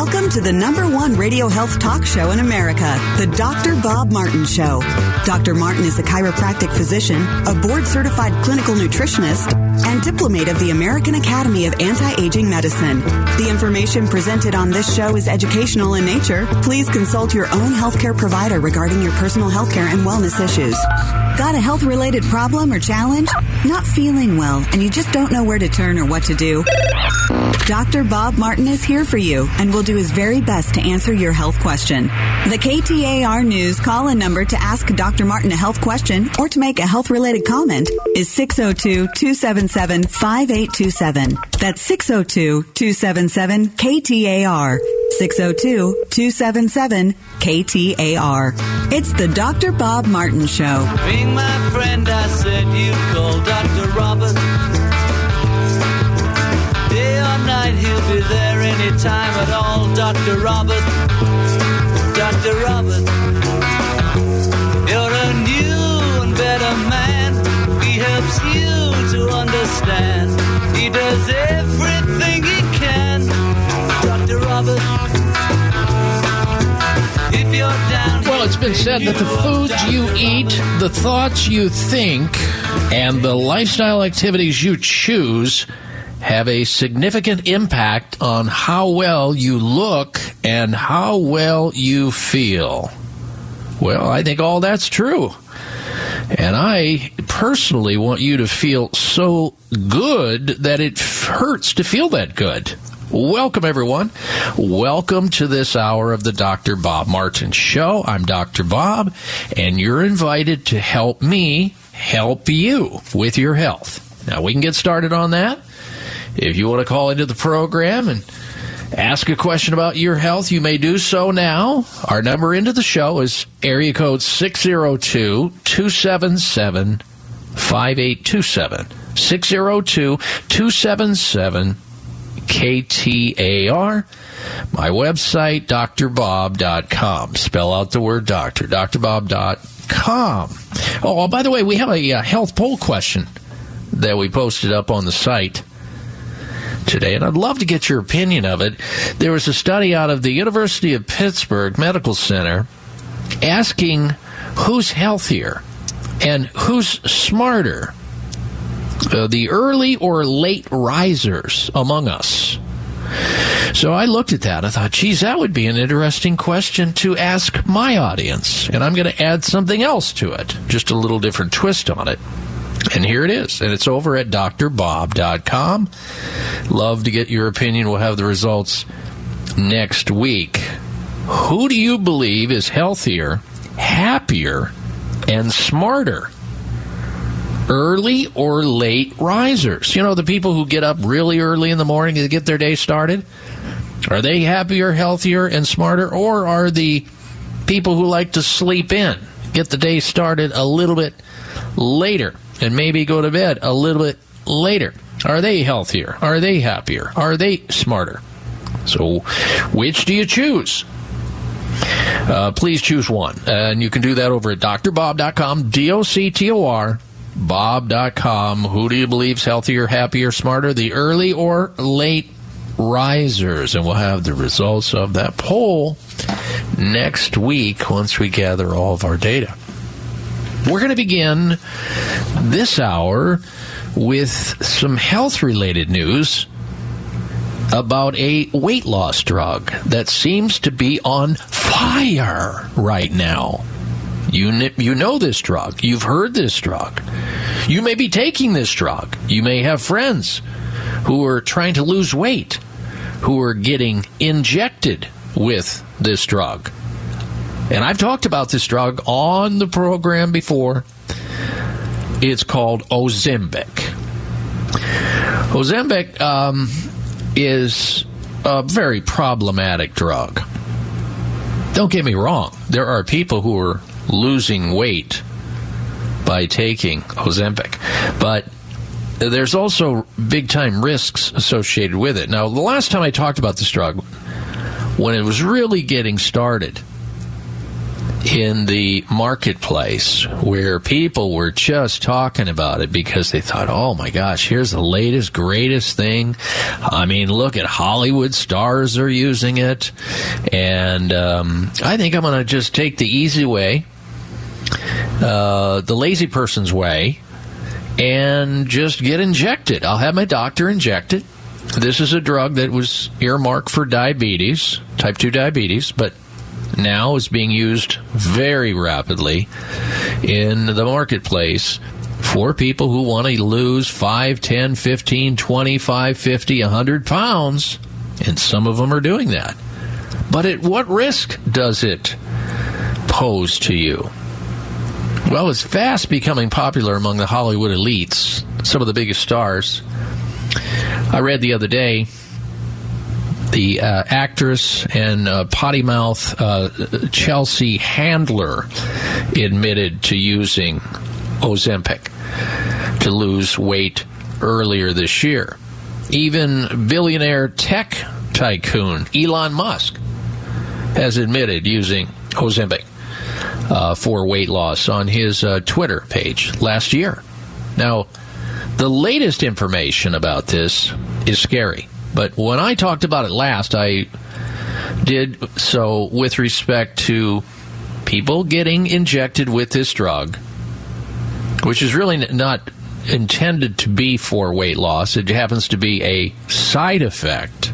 Welcome to the number one radio health talk show in America, the Dr. Bob Martin Show. Dr. Martin is a chiropractic physician, a board certified clinical nutritionist, and diplomate of the American Academy of Anti Aging Medicine. The information presented on this show is educational in nature. Please consult your own healthcare provider regarding your personal healthcare and wellness issues. Got a health related problem or challenge? Not feeling well and you just don't know where to turn or what to do? Dr. Bob Martin is here for you and will do his very best to answer your health question. The KTAR News call in number to ask Dr. Martin a health question or to make a health related comment is 602 277 5827. That's 602 277 KTAR. 602 277 KTAR. It's the Dr. Bob Martin Show. Being my friend, I said you call Dr. Robert. Day or night, he'll be there anytime at all. Dr. Robert, Dr. Robert. You're a new and better man. He helps you to understand. He does everything been said that the foods you eat, the thoughts you think, and the lifestyle activities you choose have a significant impact on how well you look and how well you feel. Well, I think all that's true. And I personally want you to feel so good that it hurts to feel that good. Welcome, everyone. Welcome to this hour of the Dr. Bob Martin Show. I'm Dr. Bob, and you're invited to help me help you with your health. Now, we can get started on that. If you want to call into the program and ask a question about your health, you may do so now. Our number into the show is area code 602 277 5827. 602 277 KTAR. My website, drbob.com. Spell out the word doctor, drbob.com. Oh, by the way, we have a uh, health poll question that we posted up on the site today, and I'd love to get your opinion of it. There was a study out of the University of Pittsburgh Medical Center asking who's healthier and who's smarter, uh, the early or late risers among us. So I looked at that. I thought, geez, that would be an interesting question to ask my audience. And I'm going to add something else to it, just a little different twist on it. And here it is. And it's over at drbob.com. Love to get your opinion. We'll have the results next week. Who do you believe is healthier, happier, and smarter? Early or late risers? You know, the people who get up really early in the morning to get their day started? Are they happier, healthier, and smarter? Or are the people who like to sleep in, get the day started a little bit later, and maybe go to bed a little bit later? Are they healthier? Are they happier? Are they smarter? So, which do you choose? Uh, please choose one. and you can do that over at drbob.com, D O C T O R, bob.com. Who do you believe is healthier, happier, smarter, the early or late risers? And we'll have the results of that poll next week once we gather all of our data. We're going to begin this hour with some health related news about a weight loss drug that seems to be on fire right now. You, you know this drug. You've heard this drug. You may be taking this drug. You may have friends who are trying to lose weight, who are getting injected with this drug. And I've talked about this drug on the program before. It's called Ozempic. Ozempic um, is a very problematic drug. Don't get me wrong, there are people who are losing weight by taking Ozempic, but there's also big time risks associated with it. Now, the last time I talked about this drug, when it was really getting started, in the marketplace where people were just talking about it because they thought, oh my gosh, here's the latest, greatest thing. I mean, look at Hollywood stars are using it. And um, I think I'm going to just take the easy way, uh, the lazy person's way, and just get injected. I'll have my doctor inject it. This is a drug that was earmarked for diabetes, type 2 diabetes, but now is being used very rapidly in the marketplace for people who want to lose 5, 10, 15, 25, 50, 100 pounds. And some of them are doing that. But at what risk does it pose to you? Well, it's fast becoming popular among the Hollywood elites, some of the biggest stars. I read the other day the uh, actress and uh, potty mouth uh, Chelsea Handler admitted to using Ozempic to lose weight earlier this year. Even billionaire tech tycoon Elon Musk has admitted using Ozempic uh, for weight loss on his uh, Twitter page last year. Now, the latest information about this is scary. But when I talked about it last, I did so with respect to people getting injected with this drug, which is really not intended to be for weight loss. It happens to be a side effect.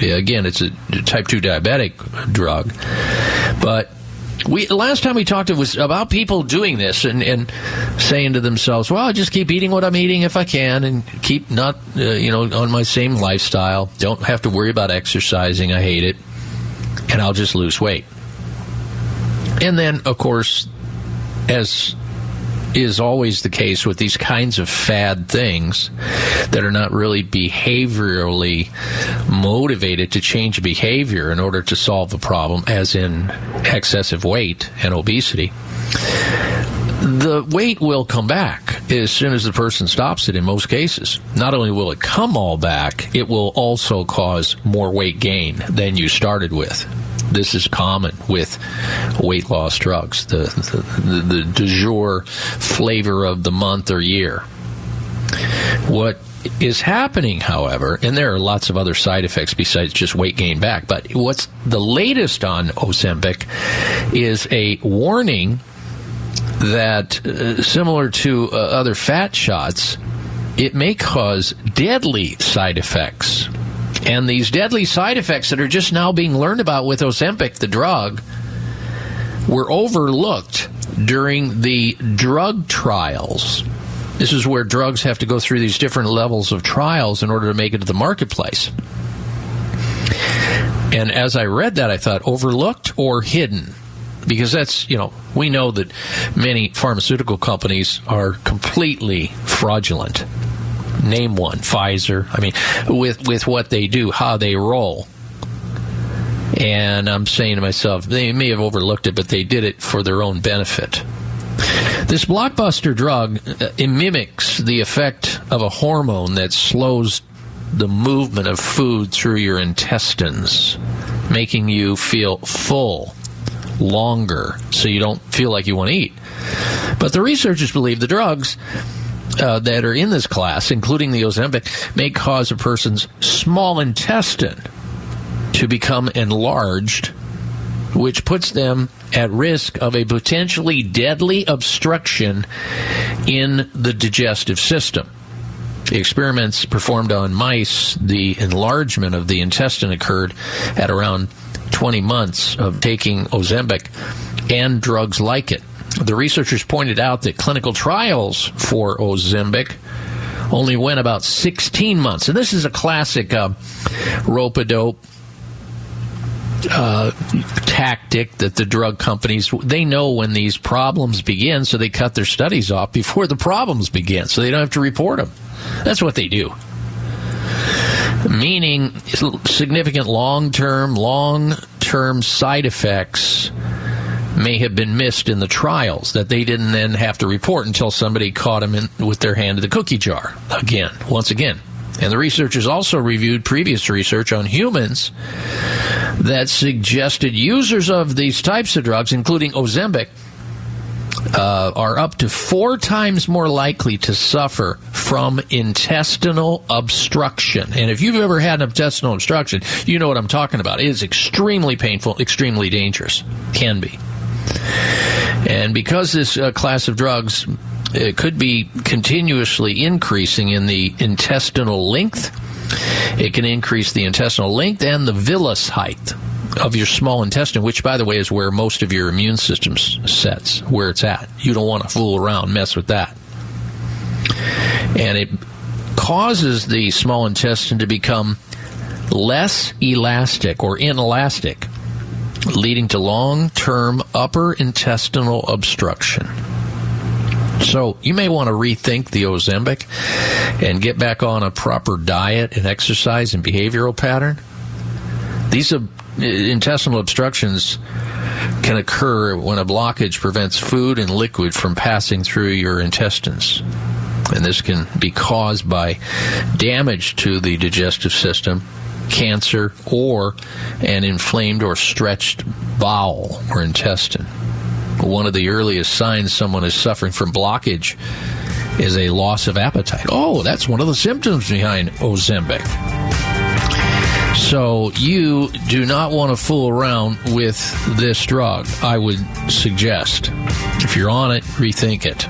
Again, it's a type 2 diabetic drug. But we last time we talked it was about people doing this and, and saying to themselves, "Well, I just keep eating what I'm eating if I can, and keep not uh, you know on my same lifestyle. Don't have to worry about exercising. I hate it, and I'll just lose weight." And then, of course, as is always the case with these kinds of fad things that are not really behaviorally motivated to change behavior in order to solve the problem, as in excessive weight and obesity. The weight will come back as soon as the person stops it in most cases. Not only will it come all back, it will also cause more weight gain than you started with this is common with weight loss drugs, the, the, the, the du jour flavor of the month or year. What is happening, however, and there are lots of other side effects besides just weight gain back, but what's the latest on Ozempic is a warning that, uh, similar to uh, other fat shots, it may cause deadly side effects. And these deadly side effects that are just now being learned about with Ozempic, the drug, were overlooked during the drug trials. This is where drugs have to go through these different levels of trials in order to make it to the marketplace. And as I read that, I thought overlooked or hidden. Because that's, you know, we know that many pharmaceutical companies are completely fraudulent name one, Pfizer. I mean, with with what they do, how they roll. And I'm saying to myself, they may have overlooked it, but they did it for their own benefit. This blockbuster drug uh, mimics the effect of a hormone that slows the movement of food through your intestines, making you feel full longer so you don't feel like you want to eat. But the researchers believe the drugs uh, that are in this class, including the Ozempic, may cause a person's small intestine to become enlarged, which puts them at risk of a potentially deadly obstruction in the digestive system. The experiments performed on mice, the enlargement of the intestine occurred at around 20 months of taking Ozempic and drugs like it. The researchers pointed out that clinical trials for Ozempic only went about 16 months. And this is a classic uh, rope a dope uh, tactic that the drug companies they know when these problems begin, so they cut their studies off before the problems begin, so they don't have to report them. That's what they do. Meaning significant long term, long term side effects may have been missed in the trials that they didn't then have to report until somebody caught them in, with their hand in the cookie jar. Again, once again, And the researchers also reviewed previous research on humans that suggested users of these types of drugs, including Ozempic, uh, are up to four times more likely to suffer from intestinal obstruction. And if you've ever had an intestinal obstruction, you know what I'm talking about. It is extremely painful, extremely dangerous. Can be. And because this uh, class of drugs it could be continuously increasing in the intestinal length, it can increase the intestinal length and the villus height of your small intestine, which, by the way, is where most of your immune system sets, where it's at. You don't want to fool around, mess with that. And it causes the small intestine to become less elastic or inelastic, leading to long term upper intestinal obstruction. So you may want to rethink the Ozempic and get back on a proper diet and exercise and behavioral pattern. These are intestinal obstructions can occur when a blockage prevents food and liquid from passing through your intestines. And this can be caused by damage to the digestive system, cancer, or an inflamed or stretched bowel or intestine. One of the earliest signs someone is suffering from blockage is a loss of appetite. Oh, that's one of the symptoms behind Ozempic. So you do not want to fool around with this drug. I would suggest, if you're on it, rethink it.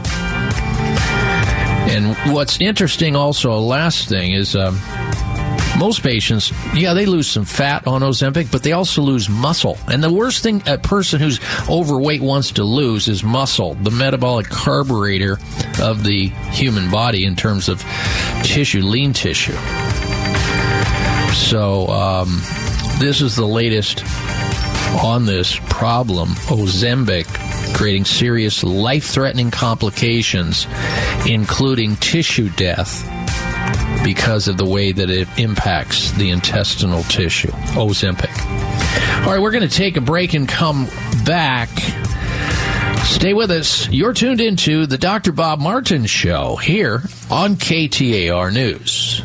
And what's interesting, also, last thing is. Um, most patients, yeah, they lose some fat on Ozempic, but they also lose muscle. And the worst thing a person who's overweight wants to lose is muscle, the metabolic carburetor of the human body in terms of tissue, lean tissue. So, um, this is the latest on this problem. Ozempic creating serious life threatening complications, including tissue death because of the way that it impacts the intestinal tissue. Ozempic. All right, we're going to take a break and come back. Stay with us. You're tuned into the Dr. Bob Martin Show here on KTAR News.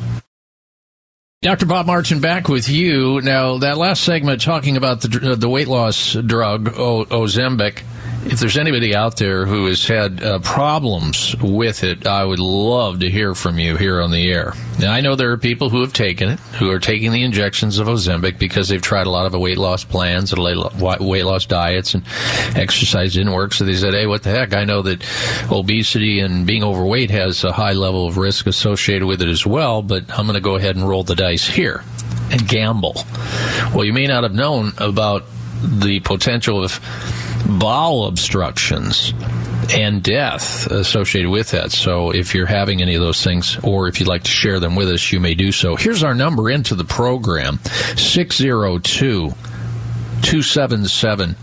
Dr. Bob Martin back with you. Now, that last segment talking about the, uh, the weight loss drug, o- Ozempic, if there's anybody out there who has had uh, problems with it, I would love to hear from you here on the air. Now, I know there are people who have taken it, who are taking the injections of Ozempic because they've tried a lot of weight loss plans and weight loss diets, and exercise didn't work. So they said, "Hey, what the heck? I know that obesity and being overweight has a high level of risk associated with it as well, but I'm going to go ahead and roll the dice here and gamble." Well, you may not have known about the potential of bowel obstructions and death associated with that. So if you're having any of those things, or if you'd like to share them with us, you may do so. Here's our number into the program 602 277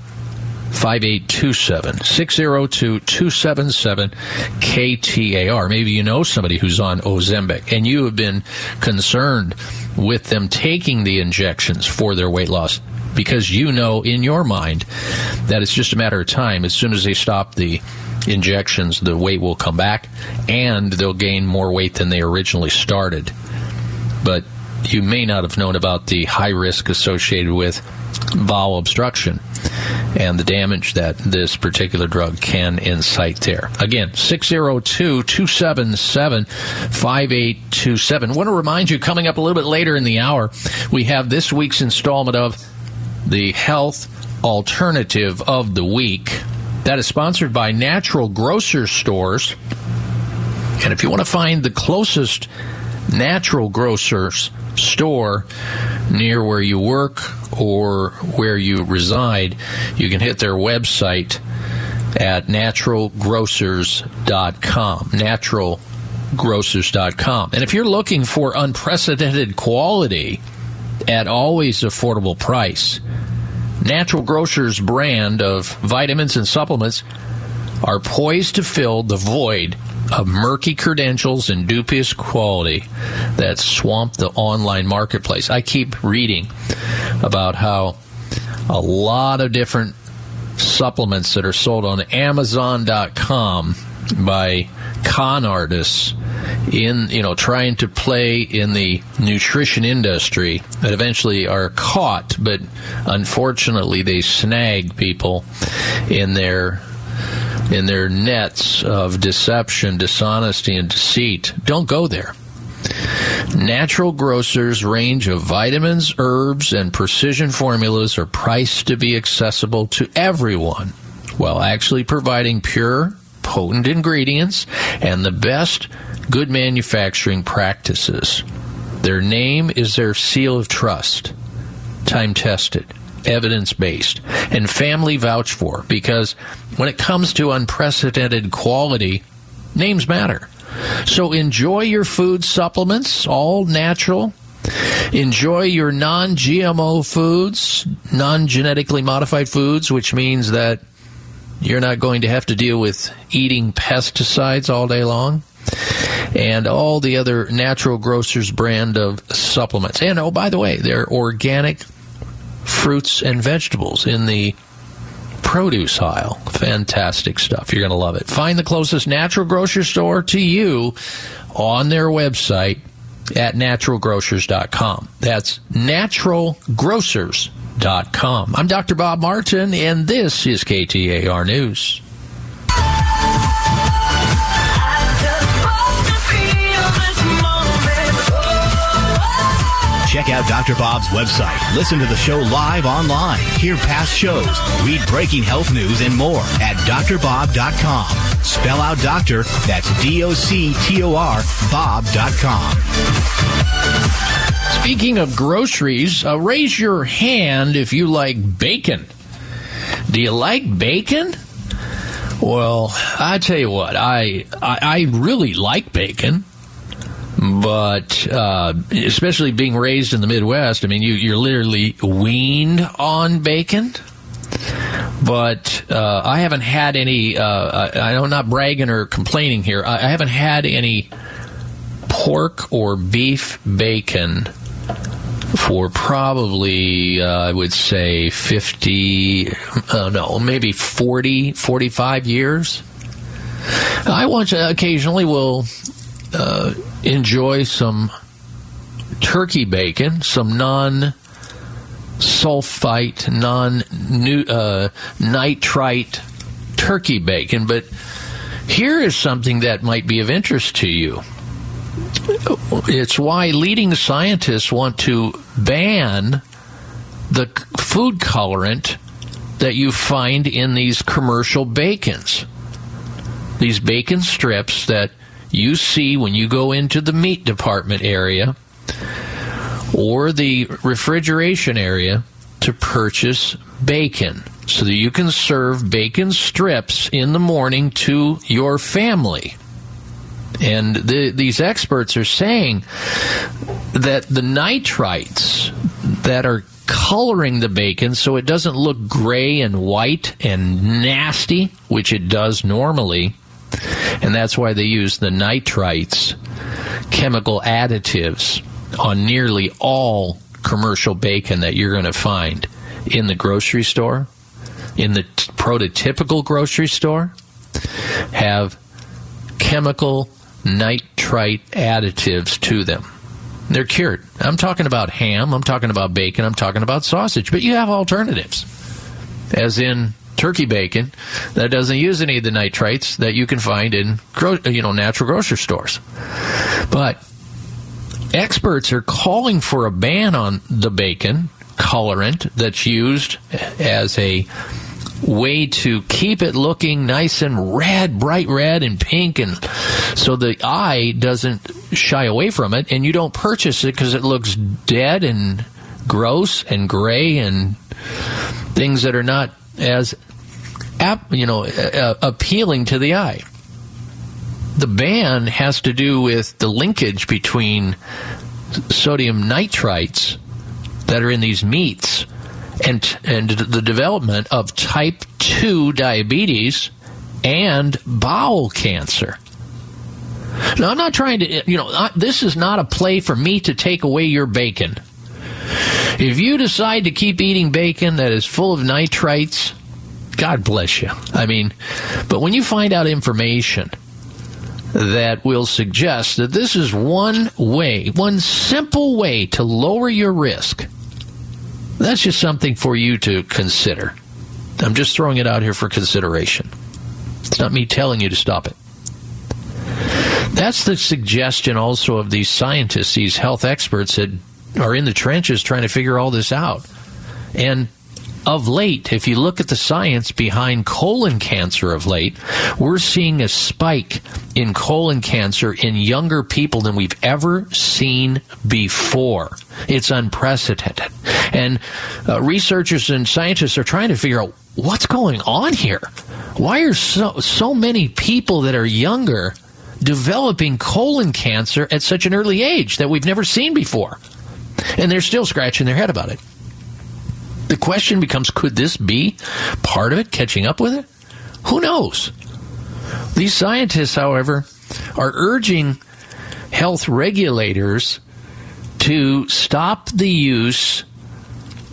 5827 602 277 KTAR. Maybe you know somebody who's on Ozempic and you have been concerned with them taking the injections for their weight loss because you know in your mind that it's just a matter of time. As soon as they stop the injections, the weight will come back and they'll gain more weight than they originally started. But you may not have known about the high risk associated with bowel obstruction and the damage that this particular drug can incite there. Again, 602 277 5827. want to remind you, coming up a little bit later in the hour, we have this week's installment of the health alternative of the week. That is sponsored by Natural Grocer Stores. And if you want to find the closest natural grocers store near where you work or where you reside, you can hit their website at naturalgrocers.com. Naturalgrocers.com. And if you're looking for unprecedented quality at always affordable price, Natural Grocers brand of vitamins and supplements are poised to fill the void of murky credentials and dubious quality that swamp the online marketplace. I keep reading about how a lot of different supplements that are sold on Amazon.com by con artists in you know trying to play in the nutrition industry that eventually are caught but unfortunately they snag people in their in their nets of deception dishonesty and deceit. Don't go there. Natural Grocers' range of vitamins, herbs, and precision formulas are priced to be accessible to everyone while actually providing pure, potent ingredients and the best good manufacturing practices. Their name is their seal of trust, time tested, evidence based, and family vouch for because when it comes to unprecedented quality, names matter. So enjoy your food supplements, all natural. Enjoy your non GMO foods, non genetically modified foods, which means that you're not going to have to deal with eating pesticides all day long. And all the other natural grocers brand of supplements. And oh, by the way, they're organic fruits and vegetables in the produce aisle. Fantastic stuff. You're going to love it. Find the closest natural grocery store to you on their website at naturalgrocers.com. That's naturalgrocers.com. I'm Dr. Bob Martin, and this is KTAR News. Check out Dr. Bob's website. Listen to the show live online. Hear past shows. Read breaking health news and more at drbob.com. Spell out doctor, that's D-O-C-T-O-R, bob.com. Speaking of groceries, uh, raise your hand if you like bacon. Do you like bacon? Well, I tell you what, I, I, I really like bacon but uh, especially being raised in the Midwest, I mean, you, you're literally weaned on bacon. But uh, I haven't had any. Uh, I, I'm not bragging or complaining here. I, I haven't had any pork or beef bacon for probably uh, I would say 50 uh, no maybe 40 45 years I want to occasionally will uh, enjoy some turkey bacon, some non sulfite, non uh, nitrite turkey bacon. But here is something that might be of interest to you. It's why leading scientists want to ban the food colorant that you find in these commercial bacons. These bacon strips that you see when you go into the meat department area or the refrigeration area to purchase bacon so that you can serve bacon strips in the morning to your family. And the, these experts are saying that the nitrites that are coloring the bacon so it doesn't look gray and white and nasty, which it does normally, and that's why they use the nitrites, chemical additives, on nearly all commercial bacon that you're going to find in the grocery store, in the t- prototypical grocery store, have chemical nitrite additives to them. They're cured. I'm talking about ham, I'm talking about bacon, I'm talking about sausage, but you have alternatives. As in turkey bacon that doesn't use any of the nitrites that you can find in you know natural grocery stores. But experts are calling for a ban on the bacon colorant that's used as a way to keep it looking nice and red, bright red and pink, and so the eye doesn't shy away from it, and you don't purchase it because it looks dead and gross and gray and things that are not as you know appealing to the eye. The ban has to do with the linkage between sodium nitrites that are in these meats and and the development of type 2 diabetes and bowel cancer. Now, I'm not trying to, you know, this is not a play for me to take away your bacon. If you decide to keep eating bacon that is full of nitrites, God bless you. I mean, but when you find out information that will suggest that this is one way, one simple way to lower your risk. That's just something for you to consider. I'm just throwing it out here for consideration. It's not me telling you to stop it. That's the suggestion also of these scientists, these health experts that are in the trenches trying to figure all this out. And of late, if you look at the science behind colon cancer of late, we're seeing a spike in colon cancer in younger people than we've ever seen before. It's unprecedented. And uh, researchers and scientists are trying to figure out what's going on here. Why are so, so many people that are younger developing colon cancer at such an early age that we've never seen before? And they're still scratching their head about it. The question becomes could this be part of it, catching up with it? Who knows? These scientists, however, are urging health regulators to stop the use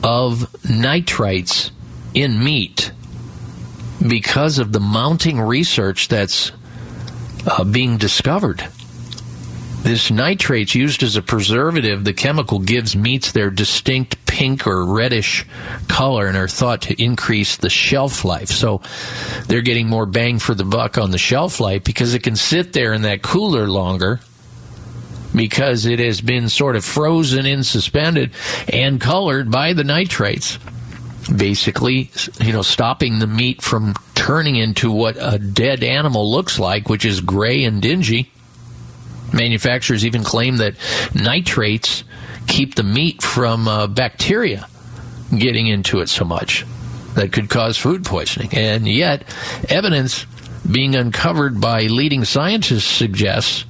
of nitrites in meat because of the mounting research that's uh, being discovered. This nitrate's used as a preservative. The chemical gives meats their distinct pink or reddish color and are thought to increase the shelf life. So they're getting more bang for the buck on the shelf life because it can sit there in that cooler longer because it has been sort of frozen in suspended and colored by the nitrates basically, you know, stopping the meat from turning into what a dead animal looks like, which is gray and dingy. Manufacturers even claim that nitrates keep the meat from uh, bacteria getting into it so much that could cause food poisoning. And yet, evidence being uncovered by leading scientists suggests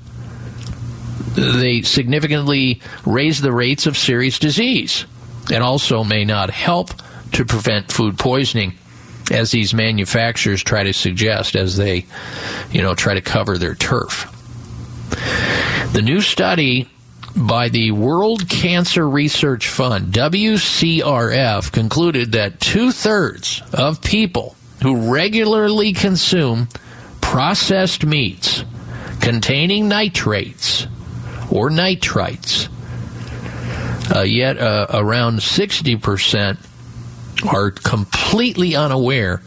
they significantly raise the rates of serious disease and also may not help to prevent food poisoning as these manufacturers try to suggest as they you know try to cover their turf the new study by the World Cancer Research Fund, WCRF, concluded that two thirds of people who regularly consume processed meats containing nitrates or nitrites, uh, yet uh, around 60% are completely unaware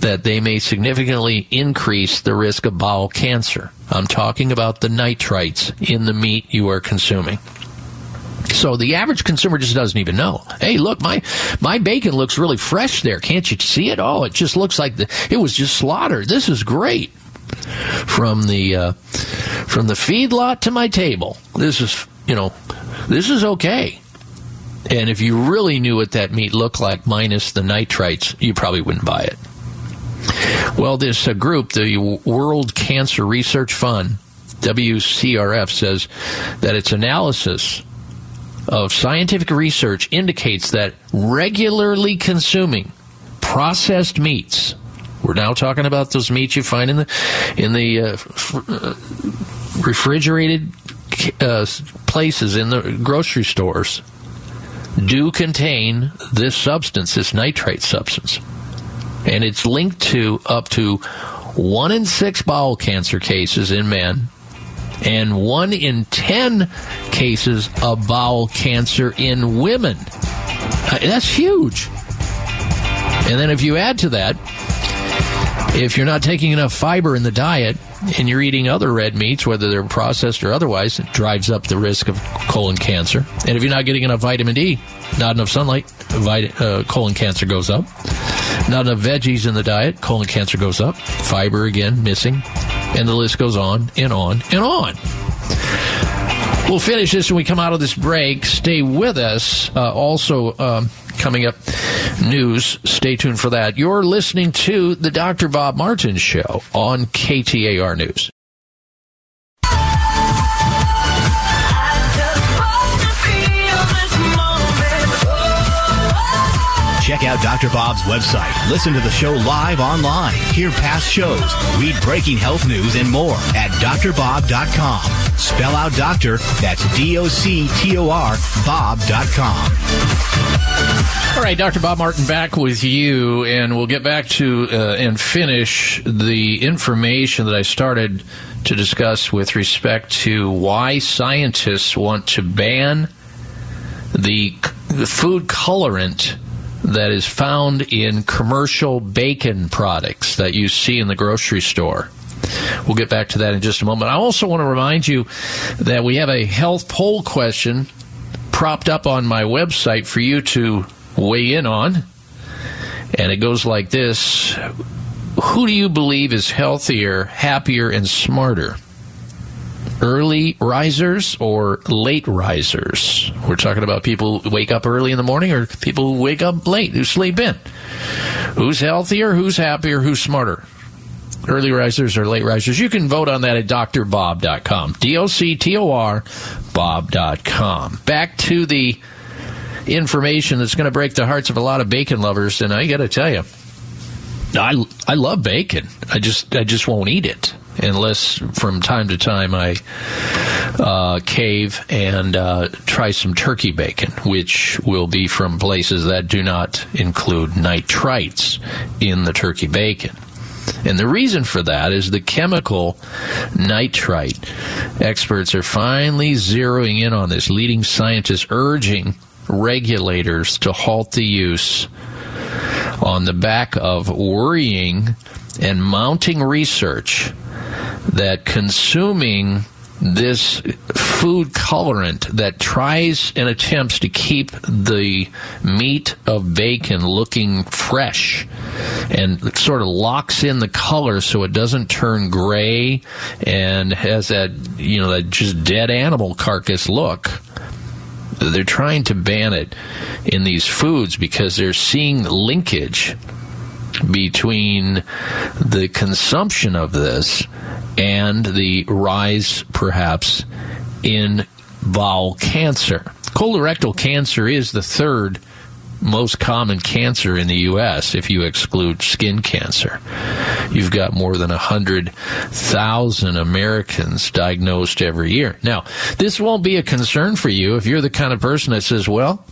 that they may significantly increase the risk of bowel cancer. I'm talking about the nitrites in the meat you are consuming. So the average consumer just doesn't even know. Hey, look, my my bacon looks really fresh there. Can't you see it? Oh, it just looks like the, it was just slaughtered. This is great. From the uh, from the feedlot to my table. This is you know, this is okay. And if you really knew what that meat looked like minus the nitrites, you probably wouldn't buy it. Well, this uh, group, the World Cancer Research Fund, WCRF, says that its analysis of scientific research indicates that regularly consuming processed meats, we're now talking about those meats you find in the in the uh, uh, refrigerated uh, places in the grocery stores, do contain this substance, this nitrate substance and it's linked to up to one in six bowel cancer cases in men and one in ten cases of bowel cancer in women. Uh, that's huge. And then if you add to that, if you're not taking enough fiber in the diet and you're eating other red meats, whether they're processed or otherwise, it drives up the risk of colon cancer. And if you're not getting enough vitamin D, not enough sunlight, vit- uh, colon cancer goes up. Not enough veggies in the diet, colon cancer goes up. Fiber again missing, and the list goes on and on and on. We'll finish this when we come out of this break. Stay with us. Uh, also, um, coming up, news. Stay tuned for that. You're listening to the Dr. Bob Martin Show on KTAR News. Check out Dr. Bob's website. Listen to the show live online. Hear past shows. Read breaking health news and more at drbob.com. Spell out doctor, that's D O C T O R, Bob.com. All right, Dr. Bob Martin back with you, and we'll get back to uh, and finish the information that I started to discuss with respect to why scientists want to ban the, the food colorant that is found in commercial bacon products that you see in the grocery store. We'll get back to that in just a moment. I also want to remind you that we have a health poll question propped up on my website for you to weigh in on. And it goes like this Who do you believe is healthier, happier, and smarter? Early risers or late risers? We're talking about people who wake up early in the morning or people who wake up late, who sleep in. Who's healthier? Who's happier? Who's smarter? early risers or late risers. You can vote on that at drbob.com. D O C T O R Bob.com. Back to the information that's going to break the hearts of a lot of bacon lovers, and I got to tell you, I, I love bacon. I just I just won't eat it unless from time to time I uh, cave and uh, try some turkey bacon, which will be from places that do not include nitrites in the turkey bacon. And the reason for that is the chemical nitrite. Experts are finally zeroing in on this, leading scientists urging regulators to halt the use on the back of worrying and mounting research that consuming this food colorant that tries and attempts to keep the meat of bacon looking fresh and sort of locks in the color so it doesn't turn gray and has that you know that just dead animal carcass look they're trying to ban it in these foods because they're seeing linkage between the consumption of this and the rise, perhaps, in bowel cancer. Colorectal cancer is the third most common cancer in the U.S. if you exclude skin cancer. You've got more than 100,000 Americans diagnosed every year. Now, this won't be a concern for you if you're the kind of person that says, well,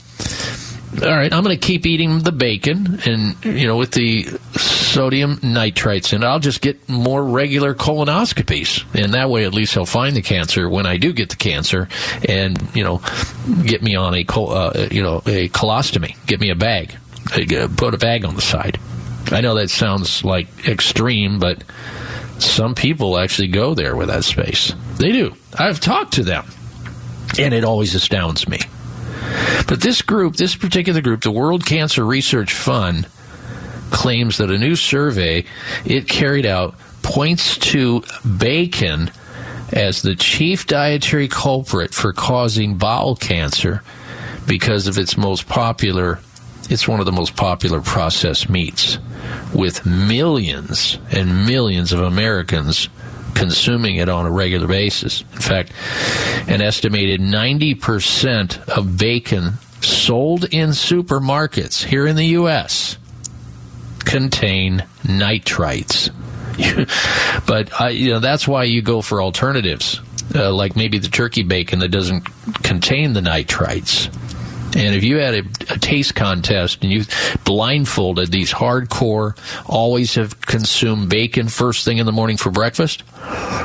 all right, I'm going to keep eating the bacon and, you know, with the sodium nitrites it, I'll just get more regular colonoscopies. And that way, at least I'll find the cancer when I do get the cancer and, you know, get me on a, uh, you know, a colostomy, get me a bag, put a bag on the side. I know that sounds like extreme, but some people actually go there with that space. They do. I've talked to them, and it always astounds me. But this group, this particular group, the World Cancer Research Fund, claims that a new survey it carried out points to bacon as the chief dietary culprit for causing bowel cancer because of its most popular it's one of the most popular processed meats with millions and millions of Americans consuming it on a regular basis. In fact, an estimated 90% of bacon sold in supermarkets here in the U.S. contain nitrites. but uh, you know that's why you go for alternatives, uh, like maybe the turkey bacon that doesn't contain the nitrites. And if you had a, a, taste contest and you blindfolded these hardcore, always have consumed bacon first thing in the morning for breakfast,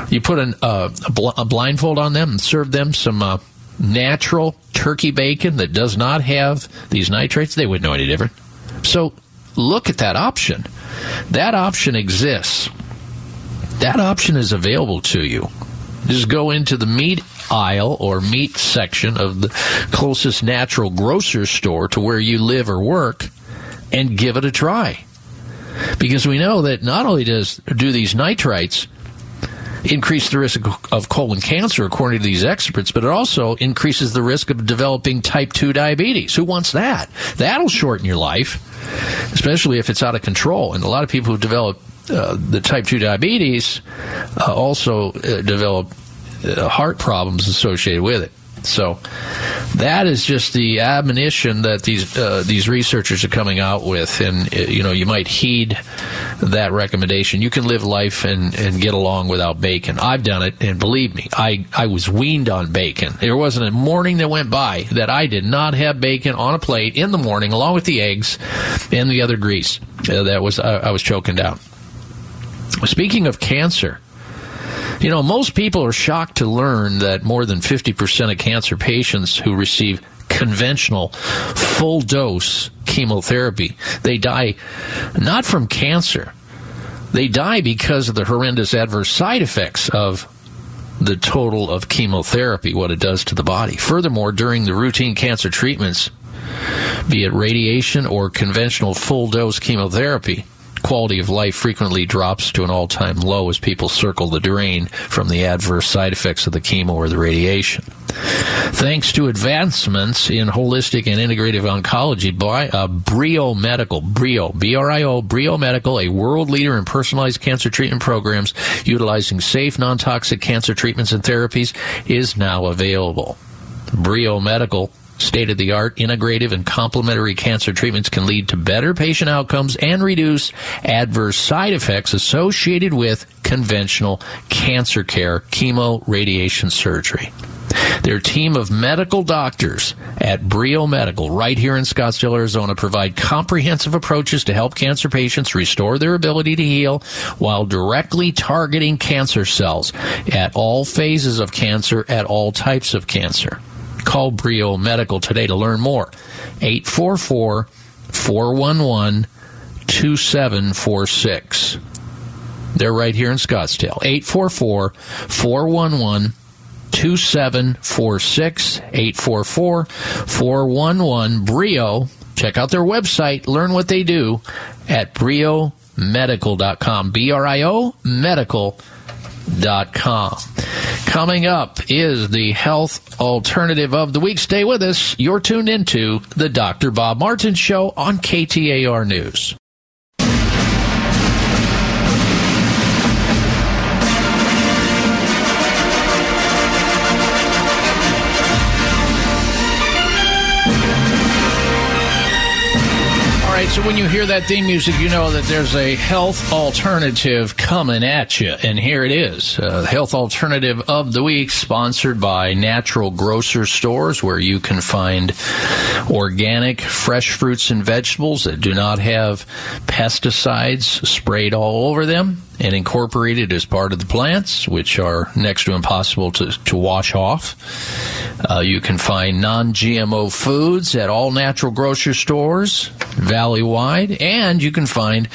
you put an, uh, a, bl- a, blindfold on them and serve them some uh, natural turkey bacon that does not have these nitrates, they wouldn't know any different. So look at that option. That option exists. That option is available to you. Just go into the meat aisle or meat section of the closest natural grocer store to where you live or work and give it a try. Because we know that not only does do these nitrites increase the risk of colon cancer, according to these experts, but it also increases the risk of developing type 2 diabetes. Who wants that? That'll shorten your life, especially if it's out of control. And a lot of people who develop uh, the type 2 diabetes uh, also uh, develop heart problems associated with it. So that is just the admonition that these uh, these researchers are coming out with, and uh, you know you might heed that recommendation. You can live life and, and get along without bacon. I've done it, and believe me, I I was weaned on bacon. There wasn't a morning that went by that I did not have bacon on a plate in the morning, along with the eggs and the other grease uh, that was uh, I was choking down. Speaking of cancer. You know, most people are shocked to learn that more than 50% of cancer patients who receive conventional full dose chemotherapy, they die not from cancer. They die because of the horrendous adverse side effects of the total of chemotherapy, what it does to the body. Furthermore, during the routine cancer treatments, be it radiation or conventional full dose chemotherapy, quality of life frequently drops to an all time low as people circle the drain from the adverse side effects of the chemo or the radiation. Thanks to advancements in holistic and integrative oncology by uh, Brio Medical, Brio, B-R-I-O, Brio Medical, a world leader in personalized cancer treatment programs utilizing safe, non-toxic cancer treatments and therapies, is now available. Brio Medical State of the art integrative and complementary cancer treatments can lead to better patient outcomes and reduce adverse side effects associated with conventional cancer care, chemo, radiation surgery. Their team of medical doctors at Brio Medical, right here in Scottsdale, Arizona, provide comprehensive approaches to help cancer patients restore their ability to heal while directly targeting cancer cells at all phases of cancer, at all types of cancer. Call Brio Medical today to learn more. 844 411 2746. They're right here in Scottsdale. 844 411 2746. 844 411 Brio. Check out their website. Learn what they do at briomedical.com. B R I O medical.com com. Coming up is the health alternative of the week. Stay with us. You're tuned into the Dr. Bob Martin Show on KTAR News. Right, so when you hear that theme music, you know that there's a health alternative coming at you. And here it is uh, health alternative of the week, sponsored by Natural Grocer Stores, where you can find organic, fresh fruits and vegetables that do not have pesticides sprayed all over them and incorporated as part of the plants, which are next to impossible to, to wash off. Uh, you can find non GMO foods at all natural grocery stores, valley wide, and you can find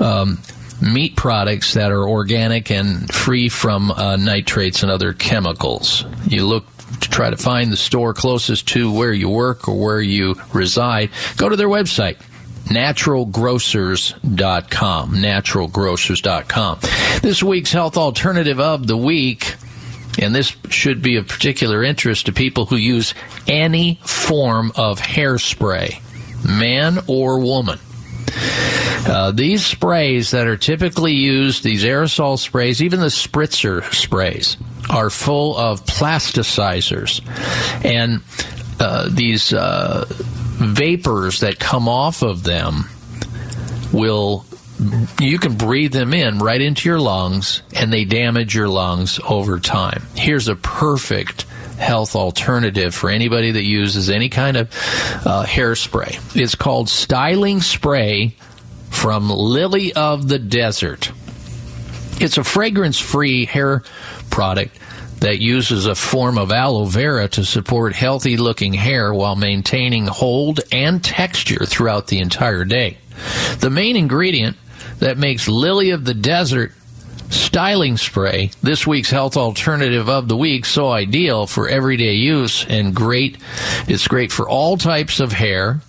um, meat products that are organic and free from uh, nitrates and other chemicals. You look to try to find the store closest to where you work or where you reside, go to their website naturalgrocers.com. Naturalgrocers.com. This week's health alternative of the week, and this should be of particular interest to people who use any form of hairspray, man or woman. Uh, these sprays that are typically used, these aerosol sprays, even the spritzer sprays, are full of plasticizers. And uh, these uh, vapors that come off of them will you can breathe them in right into your lungs and they damage your lungs over time. Here's a perfect health alternative for anybody that uses any kind of uh, hairspray. It's called Styling Spray from Lily of the Desert. It's a fragrance free hair product that uses a form of aloe vera to support healthy looking hair while maintaining hold and texture throughout the entire day. The main ingredient that makes Lily of the Desert styling spray, this week's health alternative of the week, so ideal for everyday use and great. It's great for all types of hair.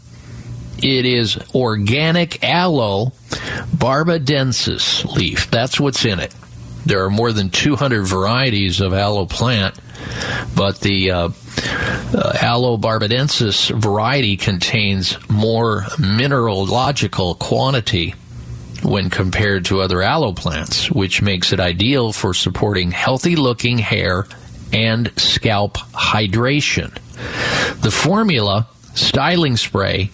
It is organic aloe barbadensis leaf. That's what's in it. There are more than 200 varieties of aloe plant, but the uh, uh, Aloe barbadensis variety contains more mineralogical quantity when compared to other aloe plants, which makes it ideal for supporting healthy looking hair and scalp hydration. The formula styling spray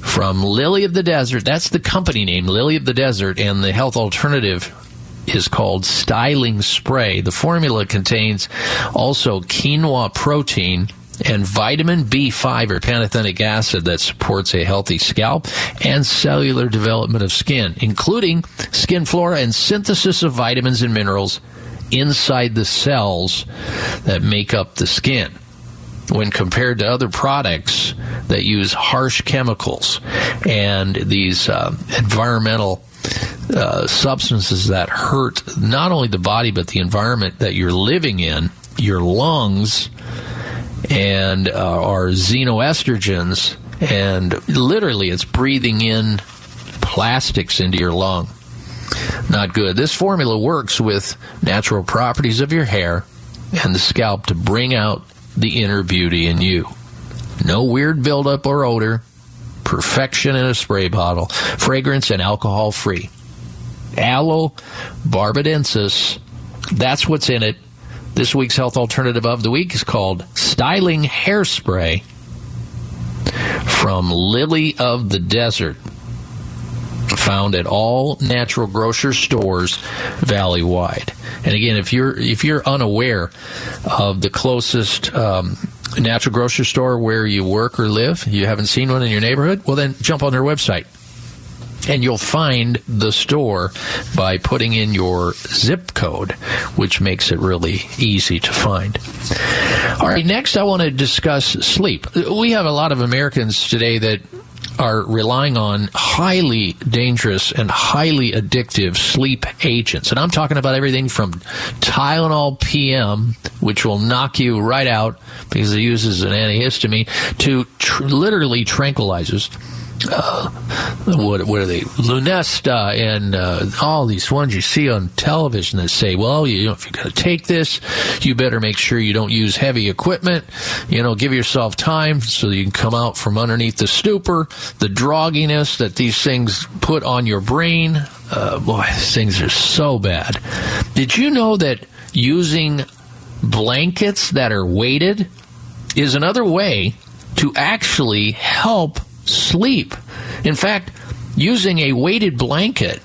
from Lily of the Desert, that's the company name, Lily of the Desert, and the health alternative is called styling spray. The formula contains also quinoa protein and vitamin B5 or pantothenic acid that supports a healthy scalp and cellular development of skin, including skin flora and synthesis of vitamins and minerals inside the cells that make up the skin. When compared to other products that use harsh chemicals and these uh, environmental uh, substances that hurt not only the body but the environment that you're living in, your lungs, and uh, are xenoestrogens, and literally it's breathing in plastics into your lung. Not good. This formula works with natural properties of your hair and the scalp to bring out the inner beauty in you. No weird buildup or odor. Perfection in a spray bottle. Fragrance and alcohol free. Aloe barbadensis. That's what's in it. This week's health alternative of the week is called Styling Hairspray from Lily of the Desert. Found at all natural grocer stores valley wide. And again, if you're if you're unaware of the closest um, natural grocery store where you work or live, you haven't seen one in your neighborhood, well then jump on their website and you'll find the store by putting in your zip code, which makes it really easy to find. All right, next I want to discuss sleep. We have a lot of Americans today that are relying on highly dangerous and highly addictive sleep agents. And I'm talking about everything from Tylenol PM, which will knock you right out because it uses an antihistamine, to tr- literally tranquilizers uh, what what are they? Lunesta and uh, all these ones you see on television that say, well, you know, if you're going to take this, you better make sure you don't use heavy equipment. You know, give yourself time so you can come out from underneath the stupor. The drogginess that these things put on your brain, uh, boy, these things are so bad. Did you know that using blankets that are weighted is another way to actually help sleep. In fact, using a weighted blanket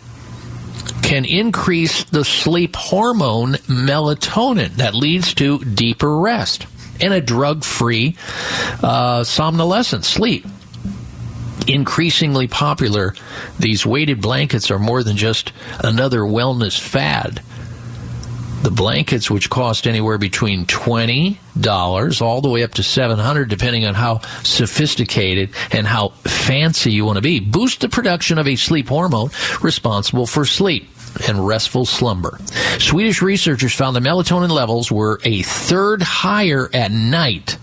can increase the sleep hormone melatonin that leads to deeper rest and a drug free uh, somnolescence sleep. Increasingly popular, these weighted blankets are more than just another wellness fad. The blankets, which cost anywhere between twenty dollars all the way up to seven hundred, depending on how sophisticated and how fancy you want to be, boost the production of a sleep hormone responsible for sleep and restful slumber. Swedish researchers found the melatonin levels were a third higher at night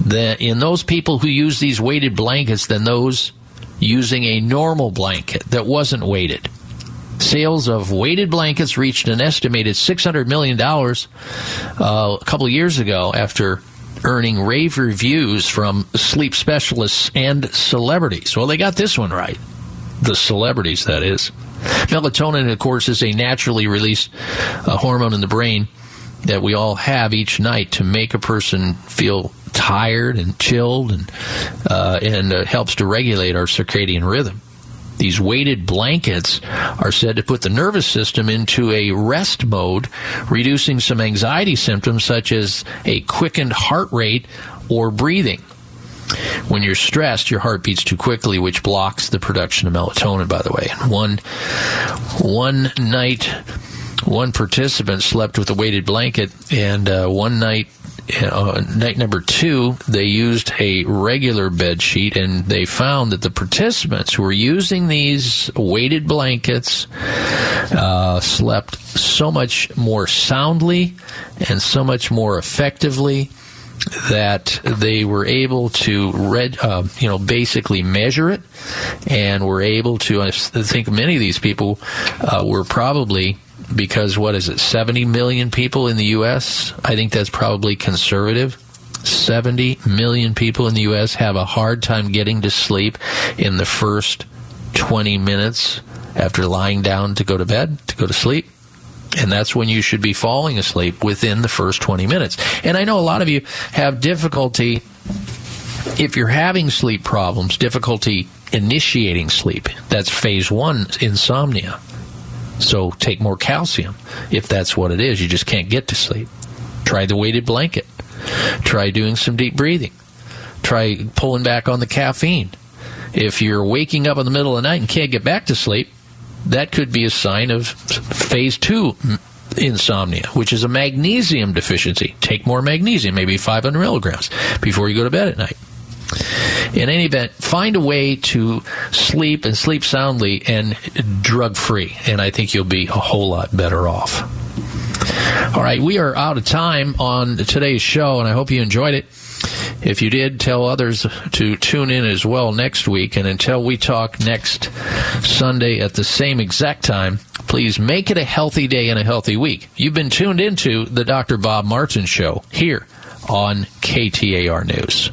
than in those people who use these weighted blankets than those using a normal blanket that wasn't weighted. Sales of weighted blankets reached an estimated $600 million uh, a couple years ago after earning rave reviews from sleep specialists and celebrities. Well, they got this one right. The celebrities, that is. Melatonin, of course, is a naturally released uh, hormone in the brain that we all have each night to make a person feel tired and chilled and uh, and uh, helps to regulate our circadian rhythm. These weighted blankets are said to put the nervous system into a rest mode, reducing some anxiety symptoms such as a quickened heart rate or breathing. When you're stressed, your heart beats too quickly, which blocks the production of melatonin, by the way. One, one night, one participant slept with a weighted blanket, and uh, one night uh, night number two, they used a regular bed sheet, and they found that the participants who were using these weighted blankets uh, slept so much more soundly and so much more effectively that they were able to read, uh, you know, basically measure it, and were able to. I think many of these people uh, were probably because what is it, 70 million people in the U.S.? I think that's probably conservative. 70 million people in the U.S. have a hard time getting to sleep in the first 20 minutes after lying down to go to bed, to go to sleep. And that's when you should be falling asleep within the first 20 minutes. And I know a lot of you have difficulty, if you're having sleep problems, difficulty initiating sleep. That's phase one insomnia. So take more calcium if that's what it is. You just can't get to sleep. Try the weighted blanket. Try doing some deep breathing. Try pulling back on the caffeine. If you're waking up in the middle of the night and can't get back to sleep, that could be a sign of phase two insomnia, which is a magnesium deficiency. Take more magnesium, maybe 500 milligrams, before you go to bed at night. In any event, find a way to sleep and sleep soundly and drug free, and I think you'll be a whole lot better off. All right, we are out of time on today's show, and I hope you enjoyed it. If you did, tell others to tune in as well next week. And until we talk next Sunday at the same exact time, please make it a healthy day and a healthy week. You've been tuned into the Dr. Bob Martin Show here on KTAR News.